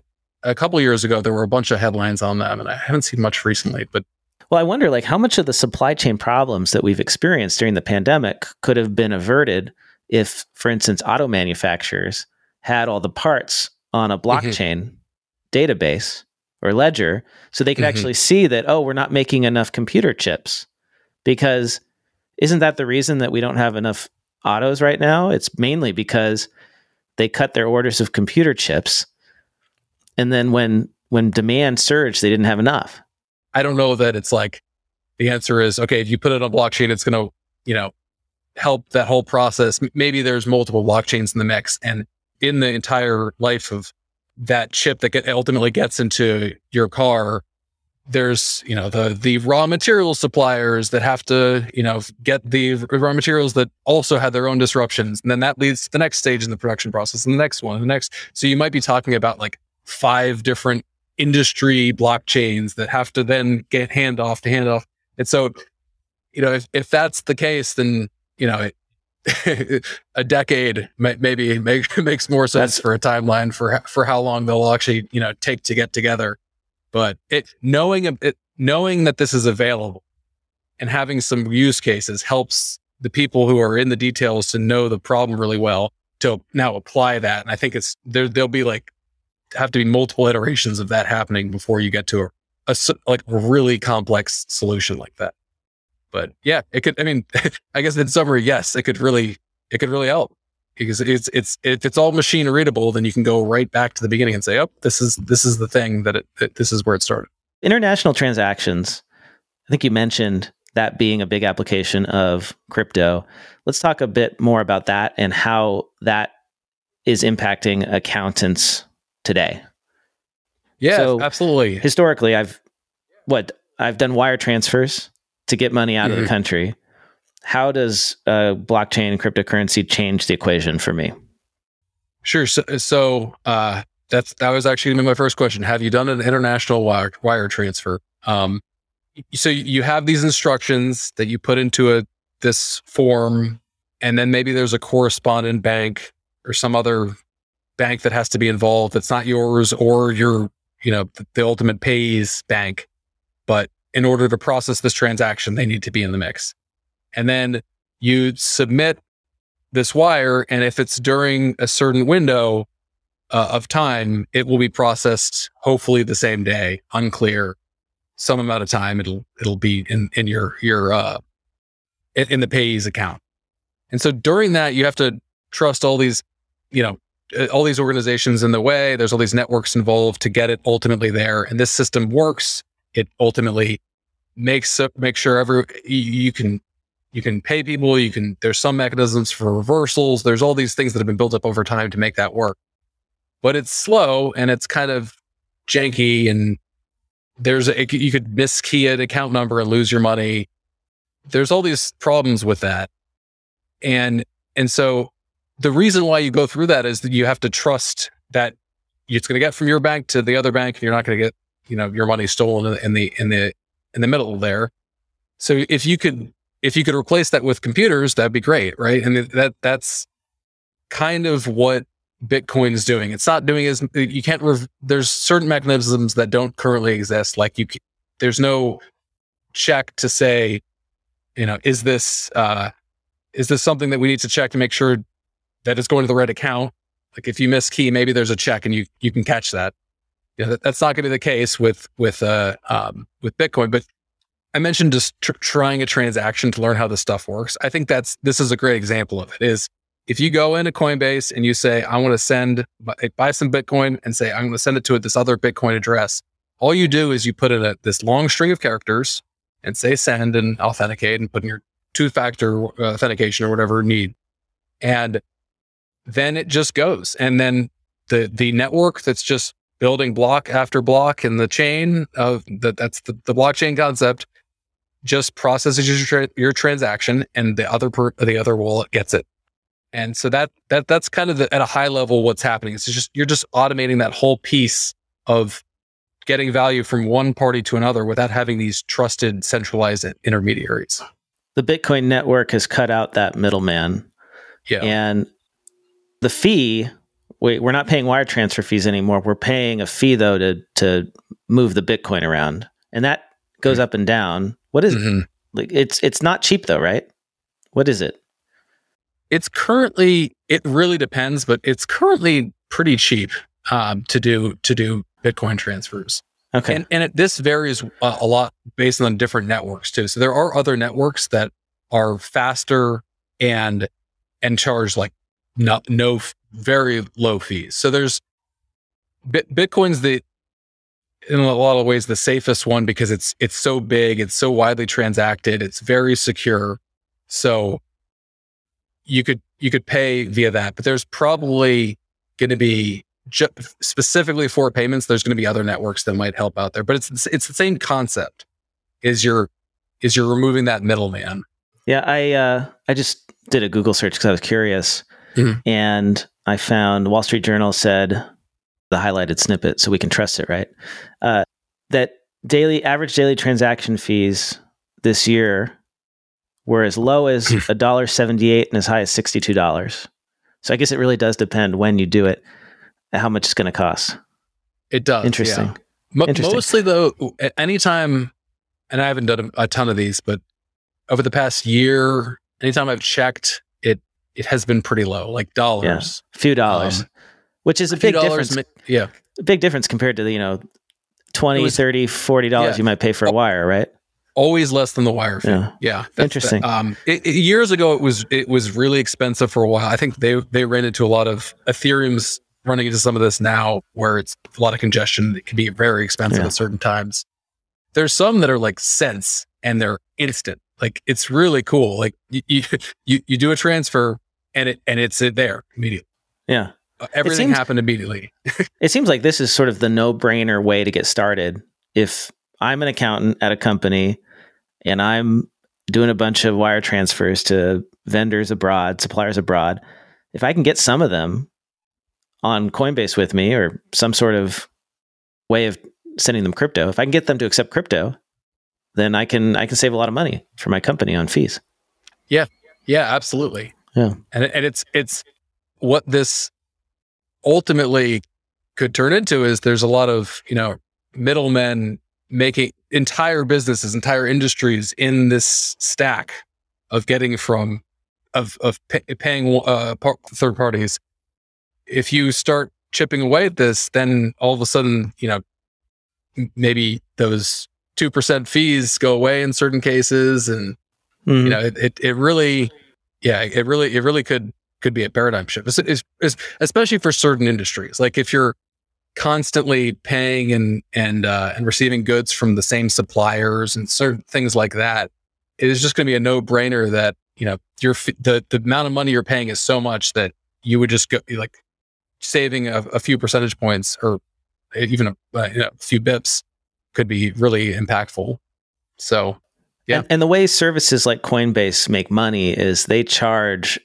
a couple years ago there were a bunch of headlines on them, and I haven't seen much recently. But well, I wonder like how much of the supply chain problems that we've experienced during the pandemic could have been averted if, for instance, auto manufacturers had all the parts on a mm-hmm. blockchain mm-hmm. database or ledger so they could mm-hmm. actually see that oh we're not making enough computer chips because isn't that the reason that we don't have enough autos right now it's mainly because they cut their orders of computer chips and then when when demand surged they didn't have enough. I don't know that it's like the answer is okay if you put it on blockchain it's going to you know help that whole process. Maybe there's multiple blockchains in the mix and in the entire life of that chip that get, ultimately gets into your car there's you know the the raw material suppliers that have to you know get the raw materials that also had their own disruptions. And then that leads to the next stage in the production process and the next one and the next. So you might be talking about like five different industry blockchains that have to then get handoff to handoff and so you know if, if that's the case then you know it, a decade maybe make, makes more sense That's, for a timeline for for how long they'll actually you know take to get together. But it knowing it knowing that this is available and having some use cases helps the people who are in the details to know the problem really well to now apply that. And I think it's there. There'll be like have to be multiple iterations of that happening before you get to a, a like really complex solution like that. But yeah, it could. I mean, I guess in summary, yes, it could really it could really help because it's it's if it's all machine readable, then you can go right back to the beginning and say, oh, this is this is the thing that it this is where it started. International transactions. I think you mentioned that being a big application of crypto. Let's talk a bit more about that and how that is impacting accountants today. Yeah, so absolutely. Historically, I've what I've done wire transfers to get money out mm-hmm. of the mm-hmm. country. How does uh, blockchain cryptocurrency change the equation for me? Sure. So, so uh, that's that was actually my first question. Have you done an international wire, wire transfer? Um, so you have these instructions that you put into a this form, and then maybe there's a correspondent bank or some other bank that has to be involved that's not yours or your you know the, the ultimate pays bank, but in order to process this transaction, they need to be in the mix. And then you submit this wire, and if it's during a certain window uh, of time, it will be processed hopefully the same day. Unclear. Some amount of time it'll it'll be in in your your uh in, the payee's account. And so during that, you have to trust all these, you know, uh, all these organizations in the way. There's all these networks involved to get it ultimately there. And this system works. It ultimately makes make sure every you can you can pay people. You can there's some mechanisms for reversals. There's all these things that have been built up over time to make that work. But it's slow and it's kind of janky and there's a, you could miskey an account number and lose your money. There's all these problems with that. And and so the reason why you go through that is that you have to trust that it's going to get from your bank to the other bank. and You're not going to get, you know, your money stolen in the in the in the middle there. So if you could if you could replace that with computers, that'd be great, right? And that that's kind of what Bitcoin is doing. It's not doing as you can't. Rev, there's certain mechanisms that don't currently exist. Like you, there's no check to say, you know, is this uh, is this something that we need to check to make sure that it's going to the right account? Like if you miss key, maybe there's a check and you you can catch that. Yeah, that, that's not going to be the case with with uh um, with Bitcoin. But I mentioned just tr- trying a transaction to learn how this stuff works. I think that's this is a great example of it. Is if you go into Coinbase and you say, I want to send, eh, buy some Bitcoin and say, I'm going to send it to this other Bitcoin address, all you do is you put in a, this long string of characters and say send and authenticate and put in your two factor uh, authentication or whatever you need. And then it just goes. And then the, the network that's just building block after block in the chain of that, that's the, the blockchain concept just processes your, tra- your transaction and the other per- the other wallet gets it and so that that that's kind of the, at a high level what's happening. It's just you're just automating that whole piece of getting value from one party to another without having these trusted centralized intermediaries. The Bitcoin network has cut out that middleman. Yeah. And the fee, wait, we're not paying wire transfer fees anymore. We're paying a fee though to to move the Bitcoin around. And that goes mm-hmm. up and down. What is mm-hmm. it? Like it's it's not cheap though, right? What is it? It's currently it really depends, but it's currently pretty cheap um, to do to do Bitcoin transfers. Okay, and and it, this varies a, a lot based on different networks too. So there are other networks that are faster and and charge like no, no very low fees. So there's Bitcoin's the in a lot of ways the safest one because it's it's so big, it's so widely transacted, it's very secure. So you could you could pay via that, but there's probably going to be ju- specifically for payments. There's going to be other networks that might help out there, but it's it's the same concept. Is you're is you're removing that middleman. Yeah, I uh, I just did a Google search because I was curious, mm-hmm. and I found Wall Street Journal said the highlighted snippet, so we can trust it, right? Uh, that daily average daily transaction fees this year were as low as hmm. a dollar seventy eight and as high as sixty two dollars. So I guess it really does depend when you do it, how much it's going to cost. It does. Interesting. Yeah. Interesting. Mostly though, anytime, and I haven't done a, a ton of these, but over the past year, anytime I've checked, it it has been pretty low, like dollars. Yeah, a few dollars, um, which is a, a big difference. Ma- yeah. A big difference compared to the, you know, 20, was, 30, 40 dollars yeah. you might pay for a wire, right? Always less than the wire fee. Yeah. yeah Interesting. Um, it, it, years ago, it was it was really expensive for a while. I think they they ran into a lot of Ethereum's running into some of this now, where it's a lot of congestion. It can be very expensive yeah. at certain times. There's some that are like cents and they're instant. Like it's really cool. Like you you you do a transfer and it and it's there immediately. Yeah. Everything seems, happened immediately. it seems like this is sort of the no-brainer way to get started. If I'm an accountant at a company and I'm doing a bunch of wire transfers to vendors abroad, suppliers abroad, if I can get some of them on Coinbase with me or some sort of way of sending them crypto, if I can get them to accept crypto, then I can I can save a lot of money for my company on fees. Yeah. Yeah, absolutely. Yeah. And and it's it's what this ultimately could turn into is there's a lot of, you know, middlemen making entire businesses, entire industries in this stack of getting from of of pay, paying uh, third parties. If you start chipping away at this, then all of a sudden, you know, maybe those two percent fees go away in certain cases, and mm-hmm. you know, it, it, it really, yeah, it really it really could could be a paradigm shift, it's, it's, it's, especially for certain industries. Like if you're constantly paying and and uh, and receiving goods from the same suppliers and certain things like that, it is just going to be a no brainer that you know your the the amount of money you're paying is so much that you would just go like saving a, a few percentage points or even a, uh, you know, a few bips could be really impactful. So yeah. And, and, the way services like Coinbase make money is they charge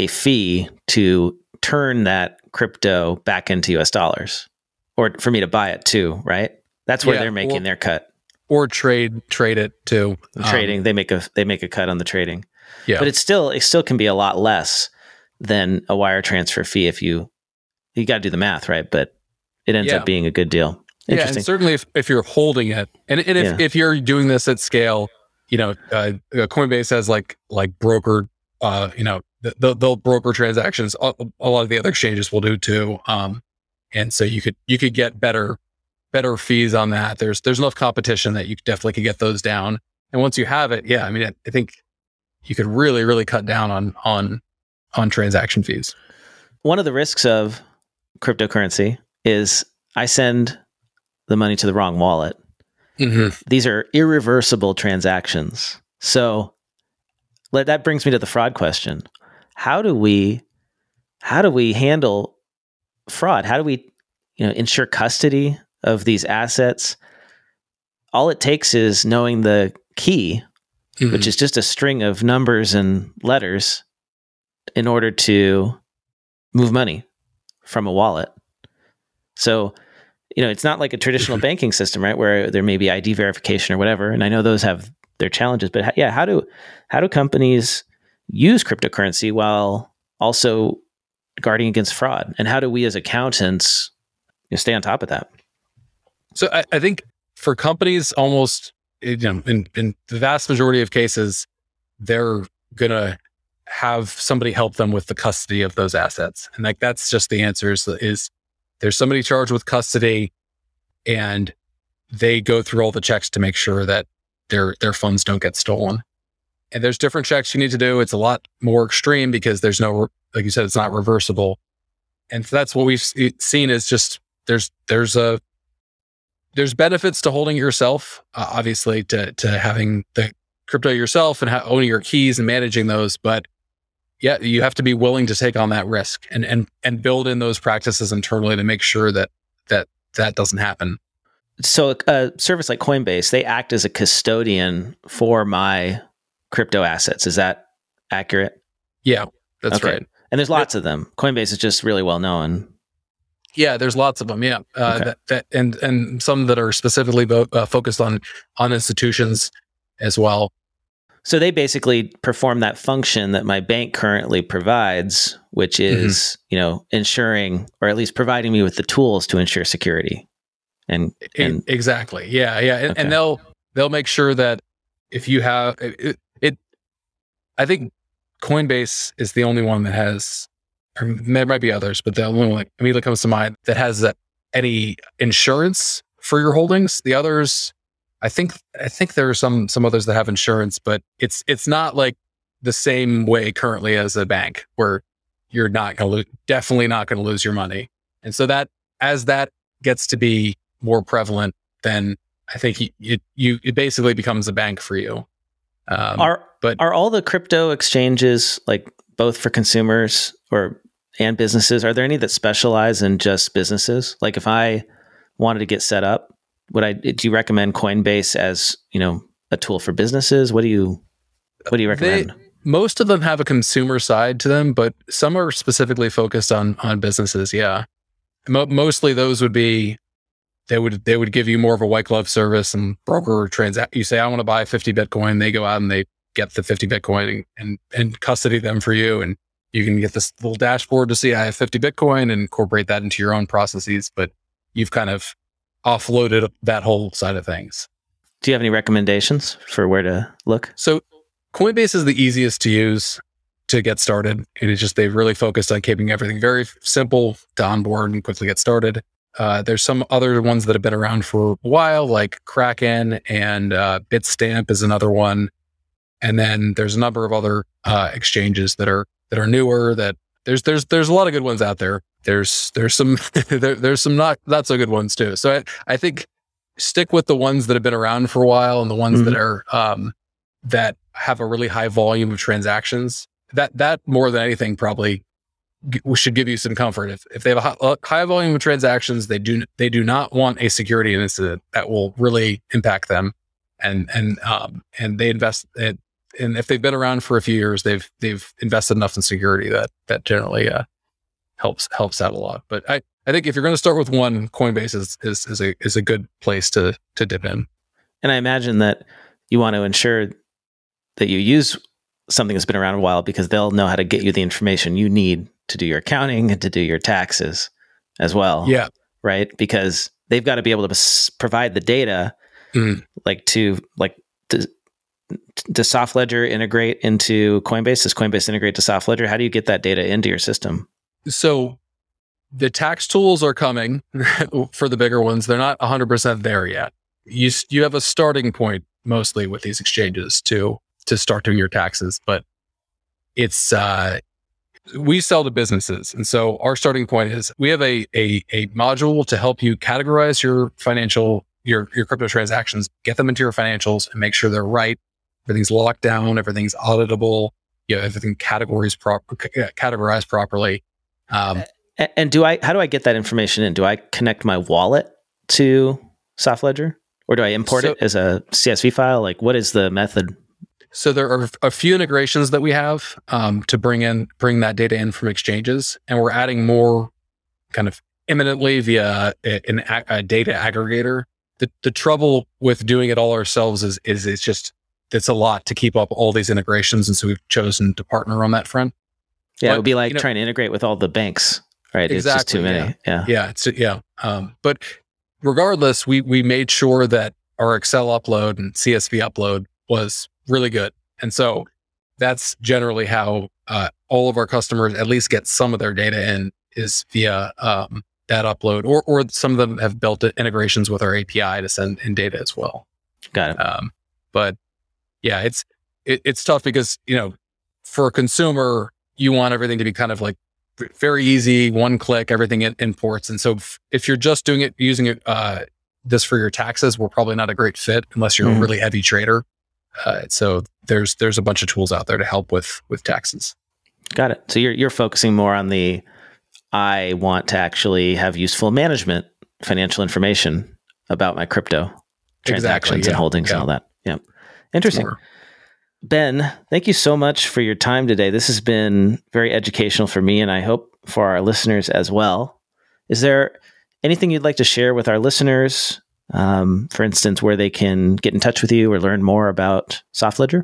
a fee to turn that crypto back into US dollars or for me to buy it too, right? That's where yeah, they're making or, their cut. Or trade trade it too. Trading, um, they make a they make a cut on the trading. Yeah. But it's still it still can be a lot less than a wire transfer fee if you you got to do the math, right? But it ends yeah. up being a good deal. Yeah, and certainly if, if you're holding it, and, and if, yeah. if you're doing this at scale, you know, uh, Coinbase has like like brokered, uh, you know, they'll, they'll broker transactions. A, a, lot of the other exchanges will do too. Um, and so you could you could get better better fees on that. There's there's enough competition that you definitely could get those down. And once you have it, yeah, I mean, I, think you could really really cut down on on on transaction fees. One of the risks of cryptocurrency is I send the money to the wrong wallet. Mm-hmm. These are irreversible transactions. So let, that brings me to the fraud question. How do we how do we handle fraud? How do we you know ensure custody of these assets? All it takes is knowing the key, mm-hmm. which is just a string of numbers and letters in order to move money from a wallet. So, you know, it's not like a traditional banking system, right, where there may be ID verification or whatever. And I know those have their challenges, but yeah, how do how do companies use cryptocurrency while also guarding against fraud? And how do we as accountants you know, stay on top of that? So I, I think for companies, almost you know, in, in the vast majority of cases, they're gonna have somebody help them with the custody of those assets. And like that's just the answer is, is there's somebody charged with custody and they go through all the checks to make sure that their their funds don't get stolen. And there's different checks you need to do. It's a lot more extreme because there's no like you said it's not reversible. And so that's what we've seen is just there's there's a there's benefits to holding yourself, uh, obviously to to having the crypto yourself and ha- owning your keys and managing those, but yeah, you have to be willing to take on that risk and and and build in those practices internally to make sure that that that doesn't happen. So a service like Coinbase, they act as a custodian for my crypto assets. Is that accurate? Yeah, that's okay. right. And there's lots of them. Coinbase is just really well known. Yeah, there's lots of them. Yeah, uh, okay. that, that, and and some that are specifically bo- uh, focused on on institutions as well. So they basically perform that function that my bank currently provides, which mm-hmm. is, mm-hmm. you know, ensuring or at least providing me with the tools to ensure security. And, and exactly. Yeah. Yeah. And, okay. and, they'll, they'll make sure that if you have I think Coinbase is the only one that has, or there might be others, but the only one that immediately comes to mind that has that any insurance for your holdings. The others, I think, I think there are some some others that have insurance, but it's it's not like the same way currently as a bank where you're not going to lose, definitely not going to lose your money. And so that as that gets to be more prevalent, then I think it, you, it basically becomes a bank for you. Um, are but are all the crypto exchanges like both for consumers or and businesses? Are there any that specialize in just businesses? Like if I wanted to get set up, would I? Do you recommend Coinbase as you know a tool for businesses? What do you what do you recommend? They, most of them have a consumer side to them, but some are specifically focused on on businesses. Yeah, Mo- mostly those would be they would they would give you more of a white glove service and broker transact. You say I want to buy 50 Bitcoin, they go out and they get the 50 Bitcoin and and custody them for you, and you can get this little dashboard to see I have 50 Bitcoin and incorporate that into your own processes. But you've kind of offloaded that whole side of things. Do you have any recommendations for where to look? So Coinbase is the easiest to use to get started. It is just they've really focused on keeping everything very simple to onboard and quickly get started. Uh, there's some other ones that have been around for a while, like Kraken and uh, Bitstamp is another one. And then there's a number of other uh, exchanges that are that are newer. That there's there's there's a lot of good ones out there. There's there's some there, there's some not not so good ones too. So I, I think stick with the ones that have been around for a while and the ones mm-hmm. that are um, that have a really high volume of transactions. That that more than anything probably should give you some comfort. If if they have a high, high volume of transactions, they do they do not want a security incident that will really impact them, and and um and they invest and if they've been around for a few years, they've they've invested enough in security that that generally uh, helps helps out a lot. But I I think if you're going to start with one, Coinbase is is is a is a good place to to dip in. And I imagine that you want to ensure that you use something that's been around a while because they'll know how to get you the information you need to do your accounting and to do your taxes as well. Yeah. Right. Because they've got to be able to provide the data mm. like to like to, does soft ledger integrate into coinbase does coinbase integrate to soft ledger how do you get that data into your system so the tax tools are coming for the bigger ones they're not 100% there yet you you have a starting point mostly with these exchanges to to start doing your taxes. But it's uh, we sell to businesses, and so our starting point is we have a a, a module to help you categorize your financial your your crypto transactions, get them into your financials, and make sure they're right. Everything's locked down, everything's auditable. You know, everything categories prop- categorized properly. Um, and do I? How do I get that information in? Do I connect my wallet to SoftLedger, or do I import so, it as a CSV file? Like, what is the method? So there are a few integrations that we have um, to bring in bring that data in from exchanges, and we're adding more kind of imminently via a, a data aggregator. The the trouble with doing it all ourselves is is it's just it's a lot to keep up all these integrations, and so we've chosen to partner on that front. Yeah, but, it would be like you know, trying to integrate with all the banks, right? Exactly, it's just too many. Yeah, yeah, yeah. It's, yeah. Um, but regardless, we we made sure that our Excel upload and CSV upload was really good. And so that's generally how uh, all of our customers at least get some of their data in is via um, that upload, or or some of them have built integrations with our API to send in data as well. Got it. Um, but yeah, it's it, it's tough because you know for a consumer you want everything to be kind of like very easy, one click, everything in, imports. And so if, if, you're just doing it using it uh, this for your taxes, we're probably not a great fit unless you're mm-hmm. a really heavy trader. Uh, so there's there's a bunch of tools out there to help with with taxes. Got it. So you're you're focusing more on the I want to actually have useful management financial information about my crypto transactions exactly, yeah. and holdings yeah. and all that. Yeah. Interesting. Ben, thank you so much for your time today. This has been very educational for me and I hope for our listeners as well. Is there anything you'd like to share with our listeners um, for instance, where they can get in touch with you or learn more about SoftLedger?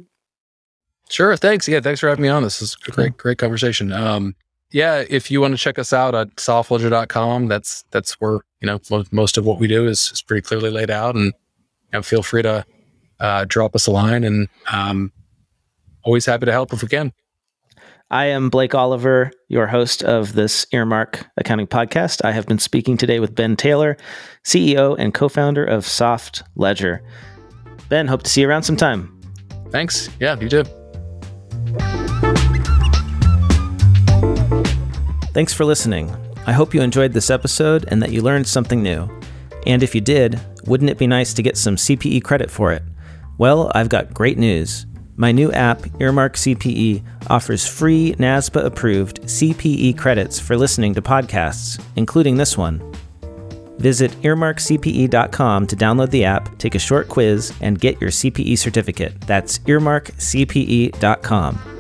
Sure. Thanks. Yeah. Thanks for having me on. This is a great, great conversation. Um, yeah. If you want to check us out at softledger.com, that's, that's where, you know, most of what we do is, is pretty clearly laid out and know, feel free to, uh, drop us a line and, um, always happy to help if we can. I am Blake Oliver, your host of this Earmark Accounting Podcast. I have been speaking today with Ben Taylor, CEO and co founder of Soft Ledger. Ben, hope to see you around sometime. Thanks. Yeah, you too. Thanks for listening. I hope you enjoyed this episode and that you learned something new. And if you did, wouldn't it be nice to get some CPE credit for it? Well, I've got great news. My new app, Earmark CPE, offers free NASBA approved CPE credits for listening to podcasts, including this one. Visit earmarkcpe.com to download the app, take a short quiz, and get your CPE certificate. That's earmarkcpe.com.